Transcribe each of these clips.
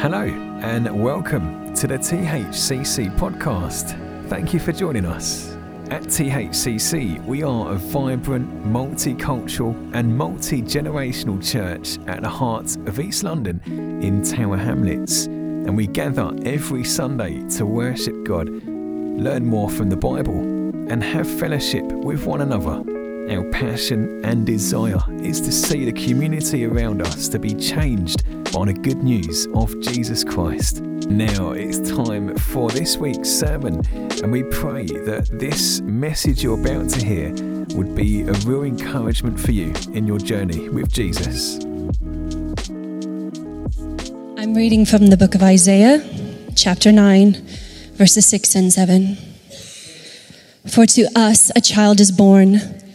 Hello, and welcome to the THCC podcast. Thank you for joining us. At THCC, we are a vibrant, multicultural, and multi generational church at the heart of East London in Tower Hamlets. And we gather every Sunday to worship God, learn more from the Bible, and have fellowship with one another. Our passion and desire is to see the community around us to be changed by the good news of Jesus Christ. Now it's time for this week's sermon, and we pray that this message you're about to hear would be a real encouragement for you in your journey with Jesus. I'm reading from the book of Isaiah, chapter 9, verses 6 and 7. For to us a child is born,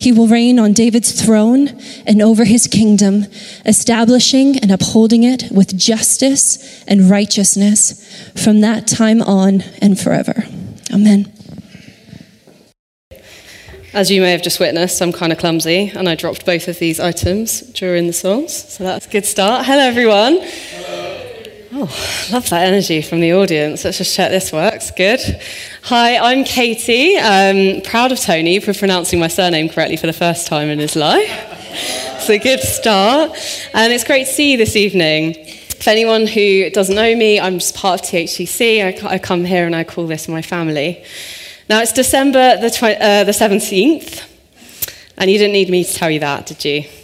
He will reign on David's throne and over his kingdom, establishing and upholding it with justice and righteousness from that time on and forever. Amen. As you may have just witnessed, I'm kind of clumsy and I dropped both of these items during the songs. So that's a good start. Hello, everyone. Oh, love that energy from the audience. Let's just check this works. Good. Hi, I'm Katie. Um, proud of Tony for pronouncing my surname correctly for the first time in his life. It's a good start. And it's great to see you this evening. For anyone who doesn't know me, I'm just part of THCC. I, I come here and I call this my family. Now, it's December the, tw- uh, the 17th, and you didn't need me to tell you that, did you?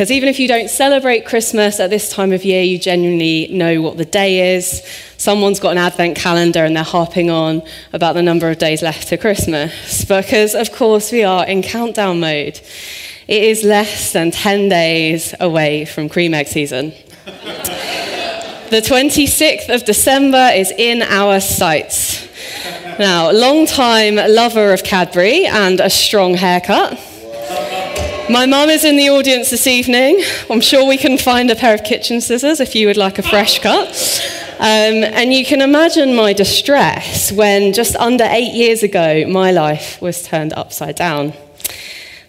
Because even if you don't celebrate Christmas at this time of year, you genuinely know what the day is. Someone's got an advent calendar and they're harping on about the number of days left to Christmas. Because, of course, we are in countdown mode. It is less than 10 days away from cream egg season. the 26th of December is in our sights. Now, long-time lover of Cadbury and a strong haircut. My mum is in the audience this evening. I'm sure we can find a pair of kitchen scissors if you would like a fresh cut. Um, and you can imagine my distress when just under eight years ago, my life was turned upside down.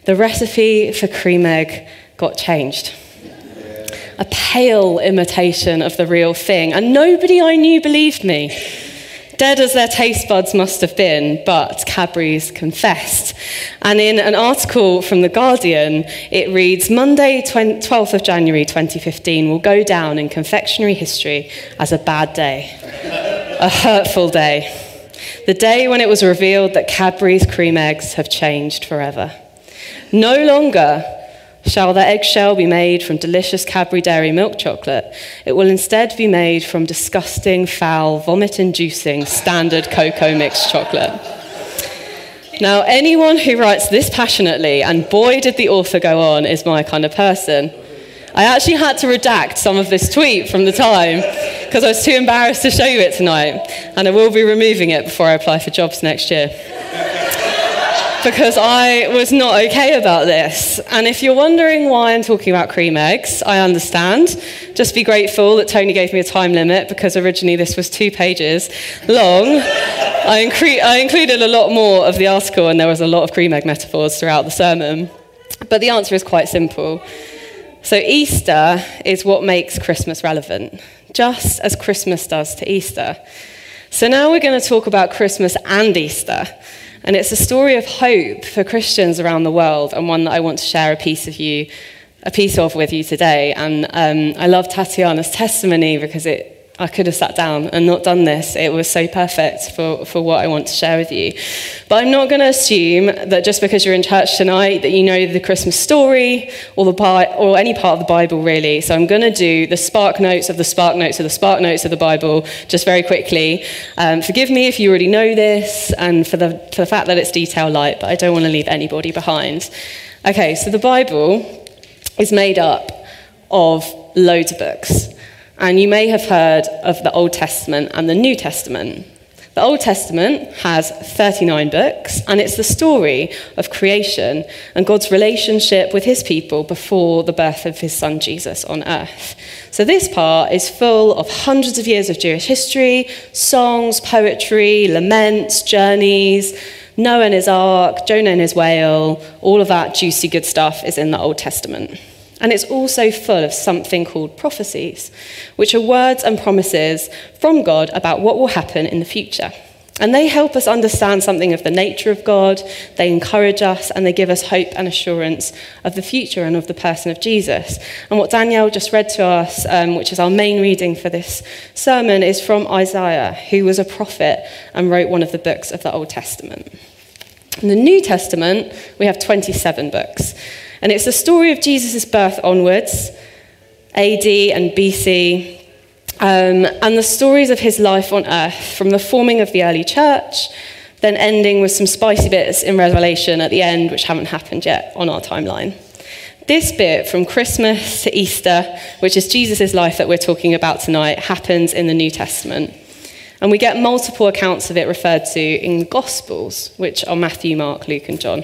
The recipe for cream egg got changed. A pale imitation of the real thing, and nobody I knew believed me dead as their taste buds must have been, but Cadbury's confessed. And in an article from The Guardian, it reads Monday, 12th of January 2015, will go down in confectionery history as a bad day, a hurtful day. The day when it was revealed that Cadbury's cream eggs have changed forever. No longer Shall the eggshell be made from delicious Cadbury Dairy milk chocolate? It will instead be made from disgusting, foul, vomit inducing standard cocoa mixed chocolate. Now, anyone who writes this passionately, and boy did the author go on, is my kind of person. I actually had to redact some of this tweet from the time because I was too embarrassed to show you it tonight, and I will be removing it before I apply for jobs next year because I was not okay about this. And if you're wondering why I'm talking about cream eggs, I understand. Just be grateful that Tony gave me a time limit because originally this was two pages long. I, incre- I included a lot more of the article and there was a lot of cream egg metaphors throughout the sermon. But the answer is quite simple. So, Easter is what makes Christmas relevant, just as Christmas does to Easter. So, now we're going to talk about Christmas and Easter. And it's a story of hope for Christians around the world, and one that I want to share a piece of you, a piece of with you today. And um, I love Tatiana's testimony because it I could have sat down and not done this. It was so perfect for, for what I want to share with you. But I'm not going to assume that just because you're in church tonight that you know the Christmas story or, the Bi- or any part of the Bible, really. So I'm going to do the spark notes of the spark notes of the spark notes of the Bible just very quickly. Um, forgive me if you already know this and for the, for the fact that it's detail light, but I don't want to leave anybody behind. Okay, so the Bible is made up of loads of books. And you may have heard of the Old Testament and the New Testament. The Old Testament has 39 books, and it's the story of creation and God's relationship with his people before the birth of his son Jesus on earth. So, this part is full of hundreds of years of Jewish history, songs, poetry, laments, journeys. Noah and his ark, Jonah and his whale, all of that juicy good stuff is in the Old Testament. And it's also full of something called prophecies, which are words and promises from God about what will happen in the future. And they help us understand something of the nature of God, they encourage us, and they give us hope and assurance of the future and of the person of Jesus. And what Danielle just read to us, um, which is our main reading for this sermon, is from Isaiah, who was a prophet and wrote one of the books of the Old Testament. In the New Testament, we have 27 books. And it's the story of Jesus' birth onwards, AD and BC, um, and the stories of his life on earth from the forming of the early church, then ending with some spicy bits in Revelation at the end, which haven't happened yet on our timeline. This bit from Christmas to Easter, which is Jesus' life that we're talking about tonight, happens in the New Testament. And we get multiple accounts of it referred to in the Gospels, which are Matthew, Mark, Luke, and John.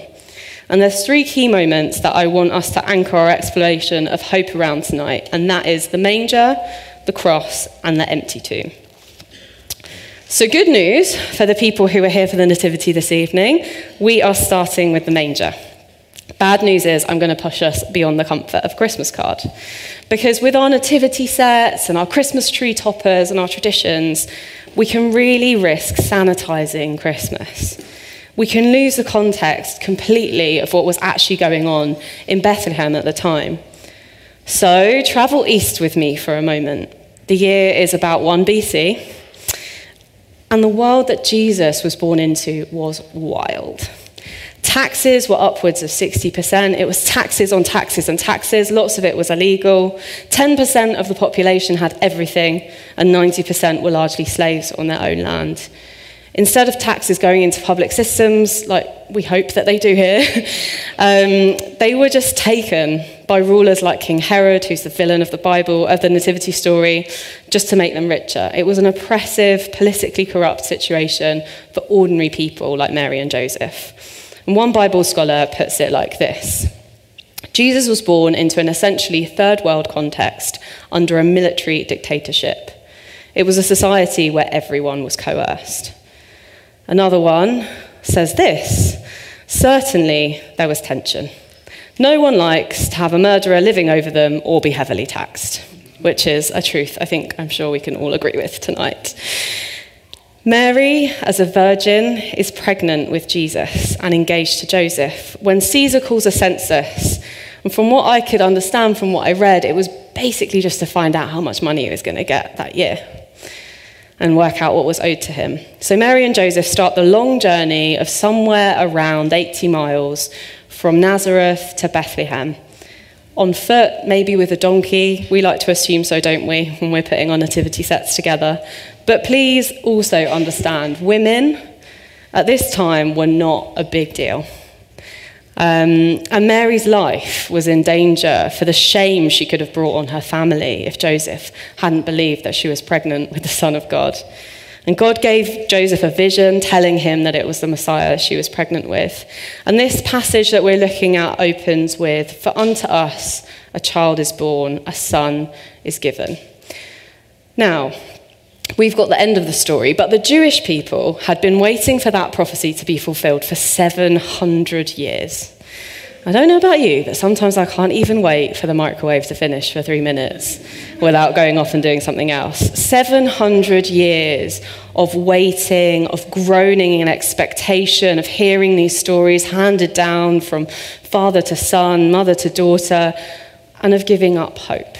And there's three key moments that I want us to anchor our exploration of hope around tonight, and that is the manger, the cross, and the empty tomb. So, good news for the people who are here for the Nativity this evening. We are starting with the manger. Bad news is, I'm going to push us beyond the comfort of Christmas card. Because with our nativity sets and our Christmas tree toppers and our traditions, we can really risk sanitizing Christmas we can lose the context completely of what was actually going on in Bethlehem at the time. So, travel east with me for a moment. The year is about 1 BC, and the world that Jesus was born into was wild. Taxes were upwards of 60%. It was taxes on taxes and taxes. Lots of it was illegal. 10% of the population had everything, and 90% were largely slaves on their own land. Instead of taxes going into public systems, like we hope that they do here, um, they were just taken by rulers like King Herod, who's the villain of the Bible, of the Nativity story, just to make them richer. It was an oppressive, politically corrupt situation for ordinary people like Mary and Joseph. And one Bible scholar puts it like this Jesus was born into an essentially third world context under a military dictatorship. It was a society where everyone was coerced. Another one says this Certainly there was tension. No one likes to have a murderer living over them or be heavily taxed, which is a truth I think I'm sure we can all agree with tonight. Mary, as a virgin, is pregnant with Jesus and engaged to Joseph when Caesar calls a census. And from what I could understand from what I read, it was basically just to find out how much money he was going to get that year and work out what was owed to him. So Mary and Joseph start the long journey of somewhere around 80 miles from Nazareth to Bethlehem. On foot, maybe with a donkey. We like to assume so, don't we, when we're putting our nativity sets together. But please also understand women at this time were not a big deal. Um, and Mary's life was in danger for the shame she could have brought on her family if Joseph hadn't believed that she was pregnant with the Son of God. And God gave Joseph a vision telling him that it was the Messiah she was pregnant with. And this passage that we're looking at opens with For unto us a child is born, a son is given. Now, we've got the end of the story, but the Jewish people had been waiting for that prophecy to be fulfilled for 700 years. I don't know about you, but sometimes I can't even wait for the microwave to finish for three minutes without going off and doing something else. 700 years of waiting, of groaning in expectation, of hearing these stories handed down from father to son, mother to daughter, and of giving up hope.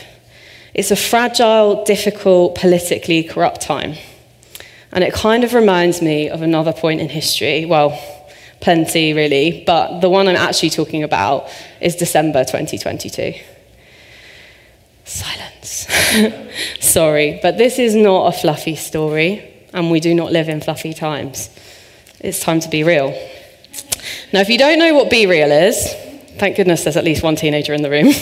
It's a fragile, difficult, politically corrupt time. And it kind of reminds me of another point in history. Well, plenty really, but the one I'm actually talking about is December 2022. Silence. Sorry, but this is not a fluffy story, and we do not live in fluffy times. It's time to be real. Now, if you don't know what BeReal is, thank goodness there's at least one teenager in the room.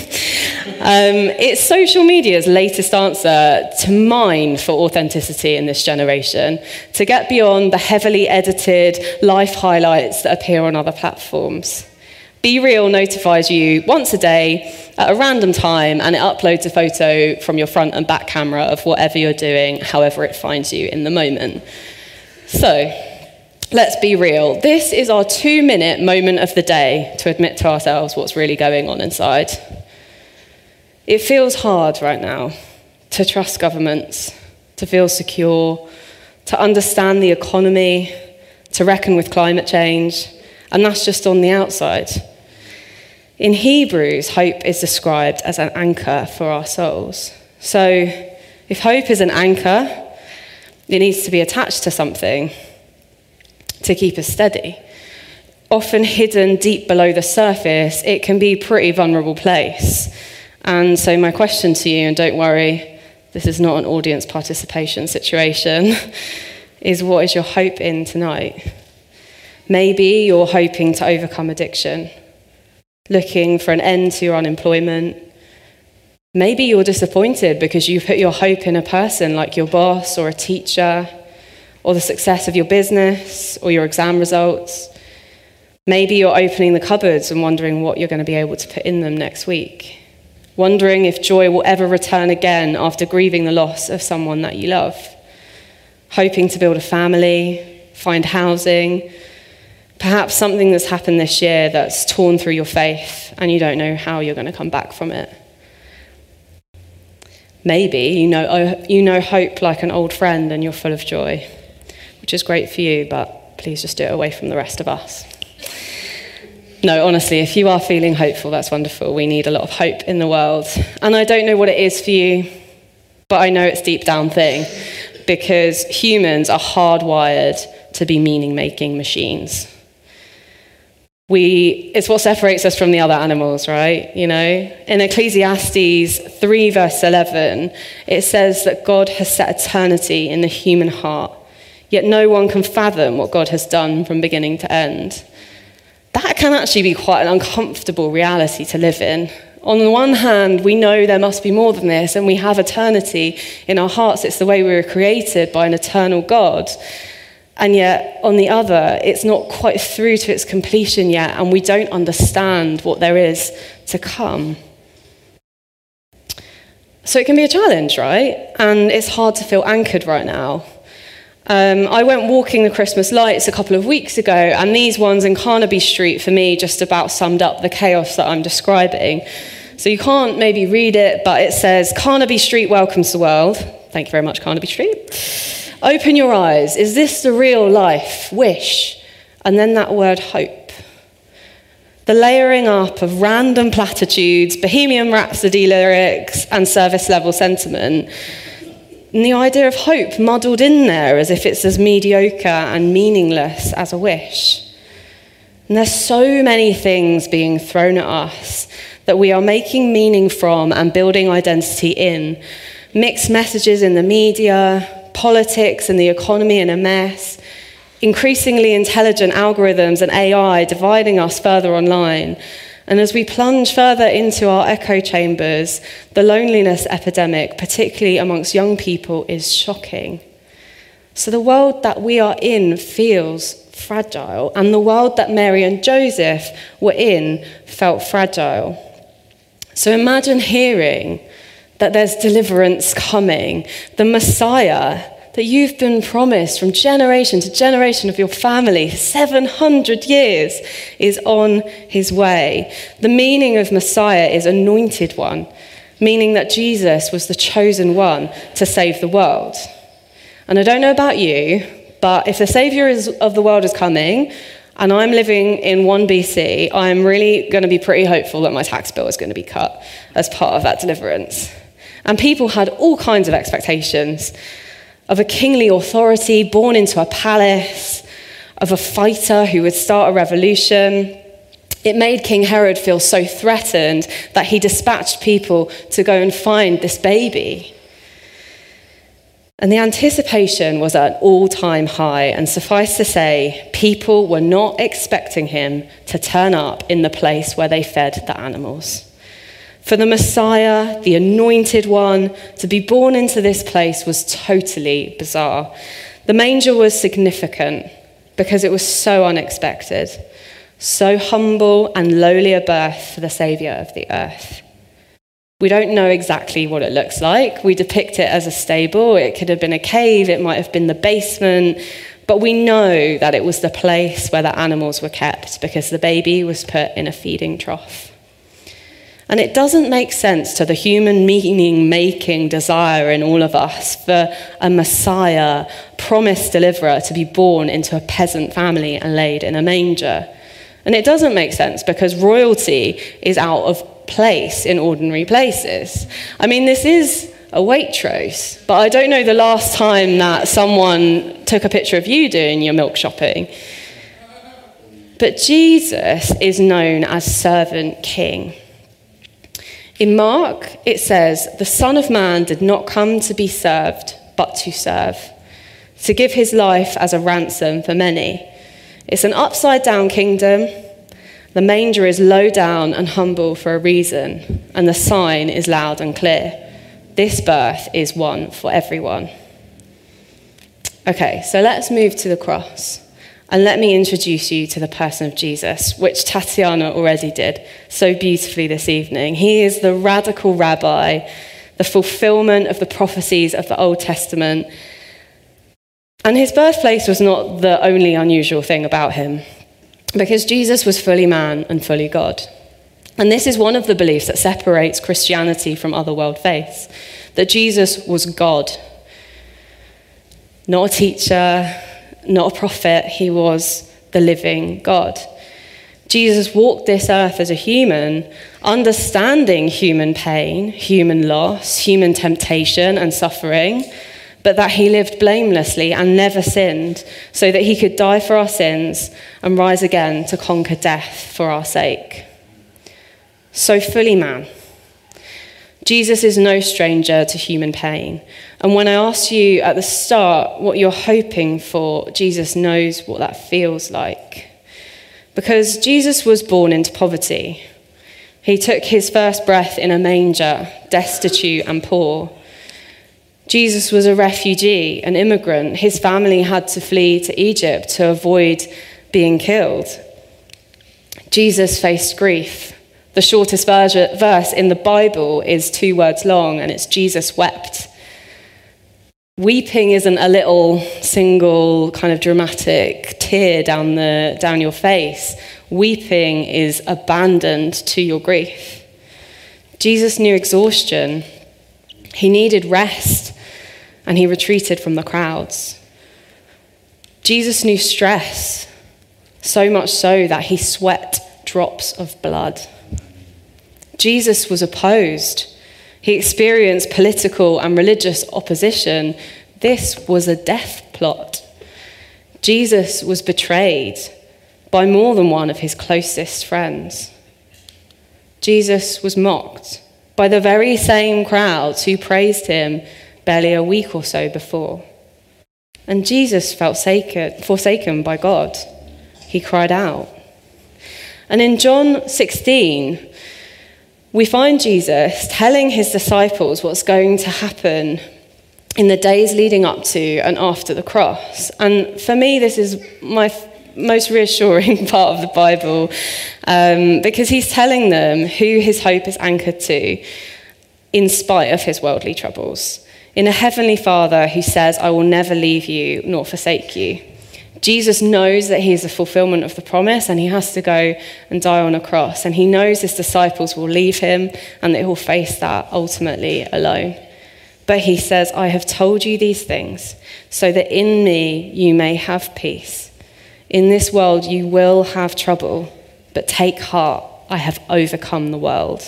Um, it's social media's latest answer to mine for authenticity in this generation, to get beyond the heavily edited life highlights that appear on other platforms. BeReal notifies you once a day at a random time and it uploads a photo from your front and back camera of whatever you're doing, however it finds you in the moment. So, let's be real. This is our two minute moment of the day to admit to ourselves what's really going on inside. It feels hard right now to trust governments, to feel secure, to understand the economy, to reckon with climate change, and that's just on the outside. In Hebrews, hope is described as an anchor for our souls. So, if hope is an anchor, it needs to be attached to something to keep us steady. Often hidden deep below the surface, it can be a pretty vulnerable place. And so, my question to you, and don't worry, this is not an audience participation situation, is what is your hope in tonight? Maybe you're hoping to overcome addiction looking for an end to your unemployment. Maybe you're disappointed because you put your hope in a person like your boss or a teacher or the success of your business or your exam results. Maybe you're opening the cupboards and wondering what you're going to be able to put in them next week. Wondering if joy will ever return again after grieving the loss of someone that you love. Hoping to build a family, find housing, Perhaps something that's happened this year that's torn through your faith and you don't know how you're going to come back from it. Maybe you know, oh, you know hope like an old friend and you're full of joy, which is great for you, but please just do it away from the rest of us. No, honestly, if you are feeling hopeful, that's wonderful. We need a lot of hope in the world. And I don't know what it is for you, but I know it's deep down thing because humans are hardwired to be meaning making machines we it's what separates us from the other animals right you know in ecclesiastes 3 verse 11 it says that god has set eternity in the human heart yet no one can fathom what god has done from beginning to end that can actually be quite an uncomfortable reality to live in on the one hand, we know there must be more than this, and we have eternity in our hearts. It's the way we were created by an eternal God. And yet, on the other, it's not quite through to its completion yet, and we don't understand what there is to come. So it can be a challenge, right? And it's hard to feel anchored right now. Um, I went walking the Christmas lights a couple of weeks ago, and these ones in Carnaby Street for me just about summed up the chaos that I'm describing. So you can't maybe read it, but it says Carnaby Street welcomes the world. Thank you very much, Carnaby Street. Open your eyes. Is this the real life? Wish. And then that word hope. The layering up of random platitudes, Bohemian Rhapsody lyrics, and service level sentiment. And the idea of hope muddled in there as if it's as mediocre and meaningless as a wish. And there's so many things being thrown at us that we are making meaning from and building identity in. Mixed messages in the media, politics and the economy in a mess, increasingly intelligent algorithms and AI dividing us further online. And as we plunge further into our echo chambers, the loneliness epidemic, particularly amongst young people, is shocking. So the world that we are in feels fragile, and the world that Mary and Joseph were in felt fragile. So imagine hearing that there's deliverance coming. The Messiah that you've been promised from generation to generation of your family, 700 years, is on his way. The meaning of Messiah is anointed one, meaning that Jesus was the chosen one to save the world. And I don't know about you, but if the Savior is, of the world is coming, and I'm living in 1 BC, I'm really going to be pretty hopeful that my tax bill is going to be cut as part of that deliverance. And people had all kinds of expectations of a kingly authority born into a palace, of a fighter who would start a revolution. It made King Herod feel so threatened that he dispatched people to go and find this baby. And the anticipation was at an all time high, and suffice to say, people were not expecting him to turn up in the place where they fed the animals. For the Messiah, the anointed one, to be born into this place was totally bizarre. The manger was significant because it was so unexpected, so humble and lowly a birth for the Saviour of the earth. We don't know exactly what it looks like. We depict it as a stable. It could have been a cave, it might have been the basement, but we know that it was the place where the animals were kept because the baby was put in a feeding trough. And it doesn't make sense to the human meaning making desire in all of us for a Messiah, promised deliverer, to be born into a peasant family and laid in a manger. And it doesn't make sense because royalty is out of place in ordinary places. I mean, this is a Waitrose, but I don't know the last time that someone took a picture of you doing your milk shopping. But Jesus is known as servant king. In Mark, it says, The Son of Man did not come to be served, but to serve, to give his life as a ransom for many. It's an upside down kingdom. The manger is low down and humble for a reason, and the sign is loud and clear. This birth is one for everyone. Okay, so let's move to the cross. And let me introduce you to the person of Jesus, which Tatiana already did so beautifully this evening. He is the radical rabbi, the fulfillment of the prophecies of the Old Testament. And his birthplace was not the only unusual thing about him, because Jesus was fully man and fully God. And this is one of the beliefs that separates Christianity from other world faiths that Jesus was God, not a teacher, not a prophet, he was the living God. Jesus walked this earth as a human, understanding human pain, human loss, human temptation and suffering, but that he lived blamelessly and never sinned, so that he could die for our sins and rise again to conquer death for our sake. So, fully man. Jesus is no stranger to human pain. And when I asked you at the start what you're hoping for, Jesus knows what that feels like. Because Jesus was born into poverty. He took his first breath in a manger, destitute and poor. Jesus was a refugee, an immigrant. His family had to flee to Egypt to avoid being killed. Jesus faced grief. The shortest verse in the Bible is two words long, and it's Jesus wept. Weeping isn't a little single kind of dramatic tear down, the, down your face. Weeping is abandoned to your grief. Jesus knew exhaustion. He needed rest, and he retreated from the crowds. Jesus knew stress, so much so that he sweat drops of blood. Jesus was opposed. He experienced political and religious opposition. This was a death plot. Jesus was betrayed by more than one of his closest friends. Jesus was mocked by the very same crowds who praised him barely a week or so before. And Jesus felt forsaken by God. He cried out. And in John 16, we find Jesus telling his disciples what's going to happen in the days leading up to and after the cross. And for me, this is my most reassuring part of the Bible um, because he's telling them who his hope is anchored to in spite of his worldly troubles. In a heavenly Father who says, I will never leave you nor forsake you. Jesus knows that he is the fulfillment of the promise and he has to go and die on a cross. And he knows his disciples will leave him and that he'll face that ultimately alone. But he says, I have told you these things so that in me you may have peace. In this world you will have trouble, but take heart, I have overcome the world.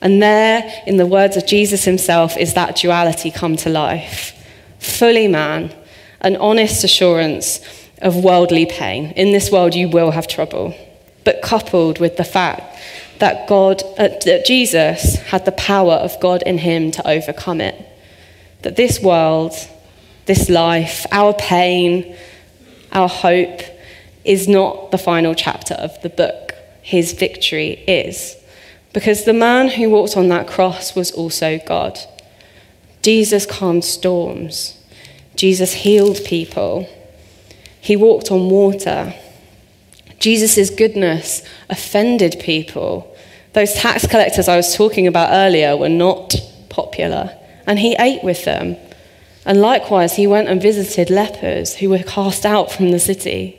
And there, in the words of Jesus himself, is that duality come to life. Fully man, an honest assurance of worldly pain. In this world, you will have trouble. But coupled with the fact that God, uh, that Jesus had the power of God in him to overcome it. That this world, this life, our pain, our hope is not the final chapter of the book. His victory is. Because the man who walked on that cross was also God. Jesus calmed storms. Jesus healed people. He walked on water. Jesus' goodness offended people. Those tax collectors I was talking about earlier were not popular, and he ate with them. And likewise, he went and visited lepers who were cast out from the city.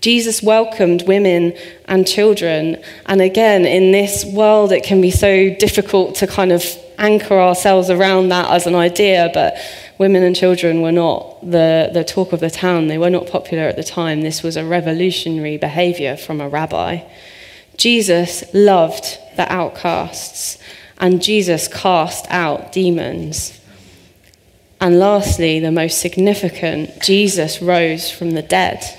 Jesus welcomed women and children. And again, in this world, it can be so difficult to kind of anchor ourselves around that as an idea, but women and children were not the, the talk of the town. They were not popular at the time. This was a revolutionary behavior from a rabbi. Jesus loved the outcasts, and Jesus cast out demons. And lastly, the most significant, Jesus rose from the dead.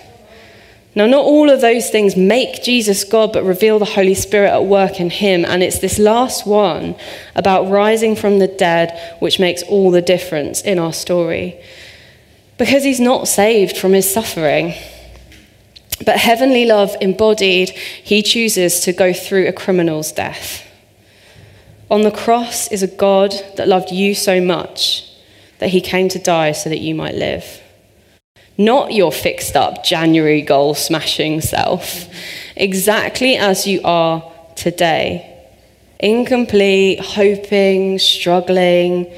Now, not all of those things make Jesus God, but reveal the Holy Spirit at work in him. And it's this last one about rising from the dead which makes all the difference in our story. Because he's not saved from his suffering. But heavenly love embodied, he chooses to go through a criminal's death. On the cross is a God that loved you so much that he came to die so that you might live not your fixed up January goal smashing self, exactly as you are today. Incomplete, hoping, struggling,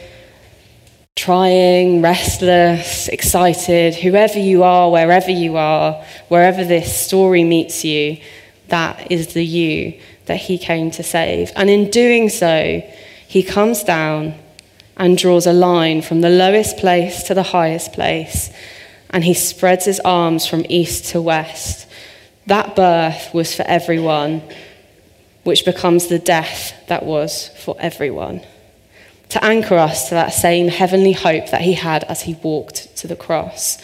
trying, restless, excited, whoever you are, wherever you are, wherever this story meets you, that is the you that he came to save. And in doing so, he comes down and draws a line from the lowest place to the highest place and he spreads his arms from east to west. That birth was for everyone, which becomes the death that was for everyone. To anchor us to that same heavenly hope that he had as he walked to the cross.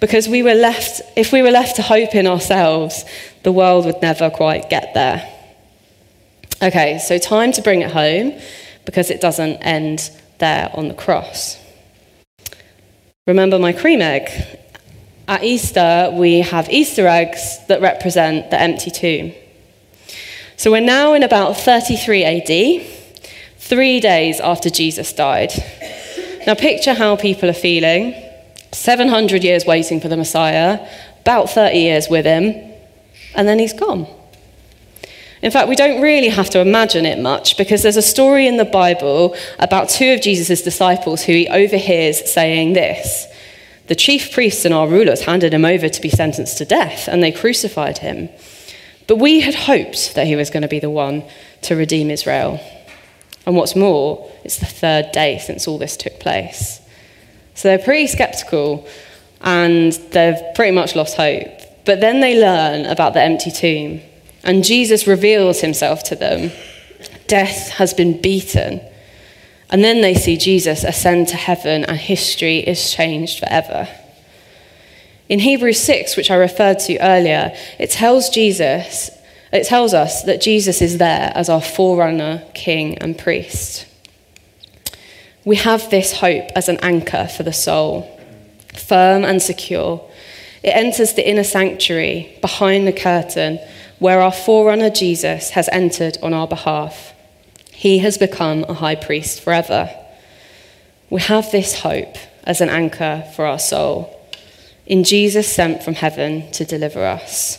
Because we were left, if we were left to hope in ourselves, the world would never quite get there. Okay, so time to bring it home because it doesn't end there on the cross. Remember my cream egg? At Easter, we have Easter eggs that represent the empty tomb. So we're now in about 33 AD, three days after Jesus died. Now, picture how people are feeling 700 years waiting for the Messiah, about 30 years with him, and then he's gone. In fact, we don't really have to imagine it much because there's a story in the Bible about two of Jesus' disciples who he overhears saying this the chief priests and our rulers handed him over to be sentenced to death, and they crucified him. But we had hoped that he was going to be the one to redeem Israel. And what's more, it's the third day since all this took place. So they're pretty skeptical and they've pretty much lost hope. But then they learn about the empty tomb, and Jesus reveals himself to them. Death has been beaten and then they see Jesus ascend to heaven, and history is changed forever. In Hebrews 6, which I referred to earlier, it tells Jesus, it tells us that Jesus is there as our forerunner, king, and priest. We have this hope as an anchor for the soul, firm and secure. It enters the inner sanctuary behind the curtain where our forerunner Jesus has entered on our behalf. He has become a high priest forever. We have this hope as an anchor for our soul in Jesus sent from heaven to deliver us.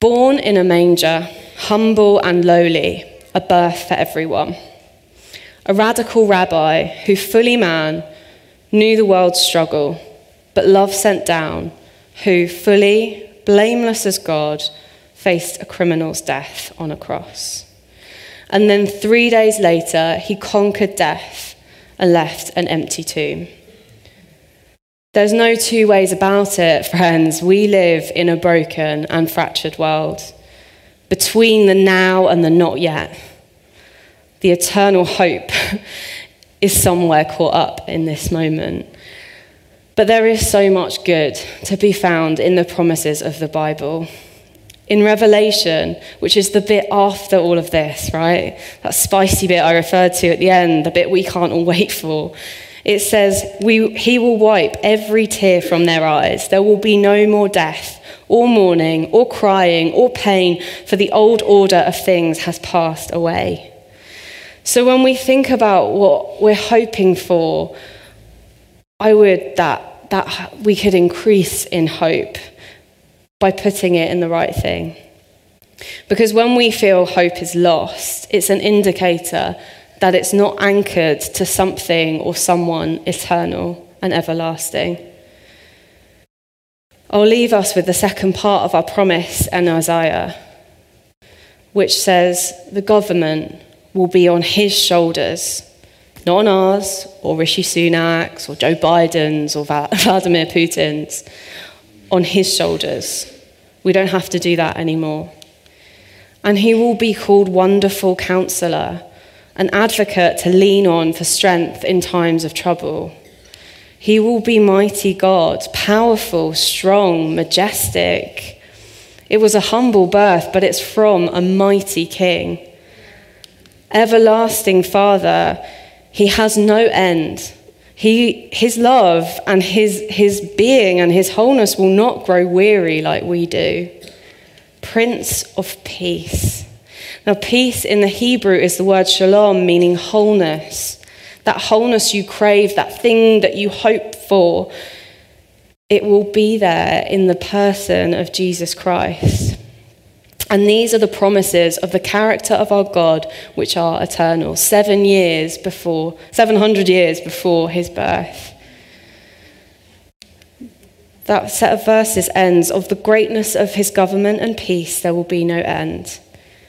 Born in a manger, humble and lowly, a birth for everyone. A radical rabbi who, fully man, knew the world's struggle, but love sent down, who, fully blameless as God, faced a criminal's death on a cross. And then three days later, he conquered death and left an empty tomb. There's no two ways about it, friends. We live in a broken and fractured world. Between the now and the not yet, the eternal hope is somewhere caught up in this moment. But there is so much good to be found in the promises of the Bible in Revelation, which is the bit after all of this, right? That spicy bit I referred to at the end, the bit we can't all wait for. It says, we, He will wipe every tear from their eyes. There will be no more death, or mourning, or crying, or pain, for the old order of things has passed away. So when we think about what we're hoping for, I would that, that we could increase in hope by putting it in the right thing. Because when we feel hope is lost, it's an indicator that it's not anchored to something or someone eternal and everlasting. I'll leave us with the second part of our promise in Isaiah, which says the government will be on his shoulders, not on ours, or Rishi Sunak's, or Joe Biden's, or Vladimir Putin's, on his shoulders. We don't have to do that anymore. And he will be called Wonderful Counselor, an advocate to lean on for strength in times of trouble. He will be mighty God, powerful, strong, majestic. It was a humble birth, but it's from a mighty king. Everlasting Father, he has no end. He, his love and his, his being and his wholeness will not grow weary like we do. Prince of Peace. Now, peace in the Hebrew is the word shalom, meaning wholeness. That wholeness you crave, that thing that you hope for, it will be there in the person of Jesus Christ. And these are the promises of the character of our God, which are eternal, seven years before, 700 years before his birth. That set of verses ends of the greatness of his government and peace, there will be no end.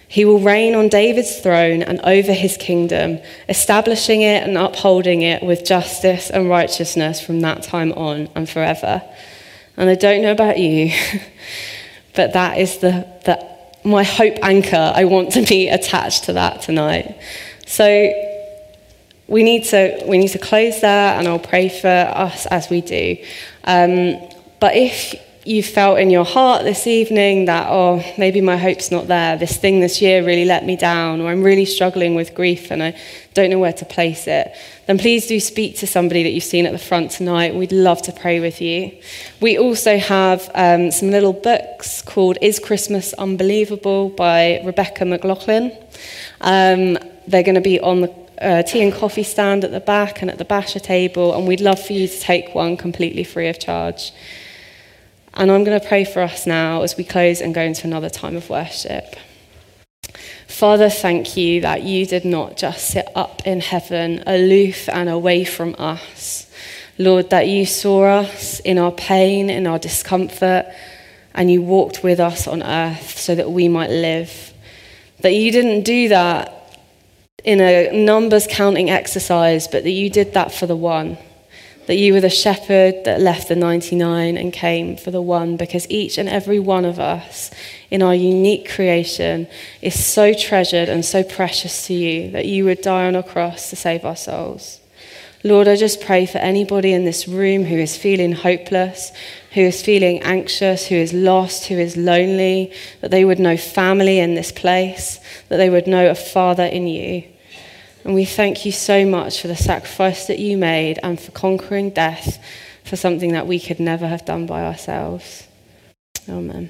He will reign on David's throne and over his kingdom, establishing it and upholding it with justice and righteousness from that time on and forever. And I don't know about you, but that is the, the my hope anchor. I want to be attached to that tonight. So we need to we need to close there, and I'll pray for us as we do. Um, but if you felt in your heart this evening that, oh, maybe my hope's not there, this thing this year really let me down, or I'm really struggling with grief and I don't know where to place it, then please do speak to somebody that you've seen at the front tonight. We'd love to pray with you. We also have um, some little books called Is Christmas Unbelievable by Rebecca McLaughlin. Um, they're going to be on the uh, tea and coffee stand at the back and at the basher table, and we'd love for you to take one completely free of charge. And I'm going to pray for us now as we close and go into another time of worship. Father, thank you that you did not just sit up in heaven, aloof and away from us. Lord, that you saw us in our pain, in our discomfort, and you walked with us on earth so that we might live. That you didn't do that in a numbers counting exercise, but that you did that for the one that you were the shepherd that left the 99 and came for the one, because each and every one of us in our unique creation is so treasured and so precious to you that you would die on a cross to save our souls. Lord, I just pray for anybody in this room who is feeling hopeless, who is feeling anxious, who is lost, who is lonely, that they would know family in this place, that they would know a father in you. And we thank you so much for the sacrifice that you made and for conquering death for something that we could never have done by ourselves. Amen.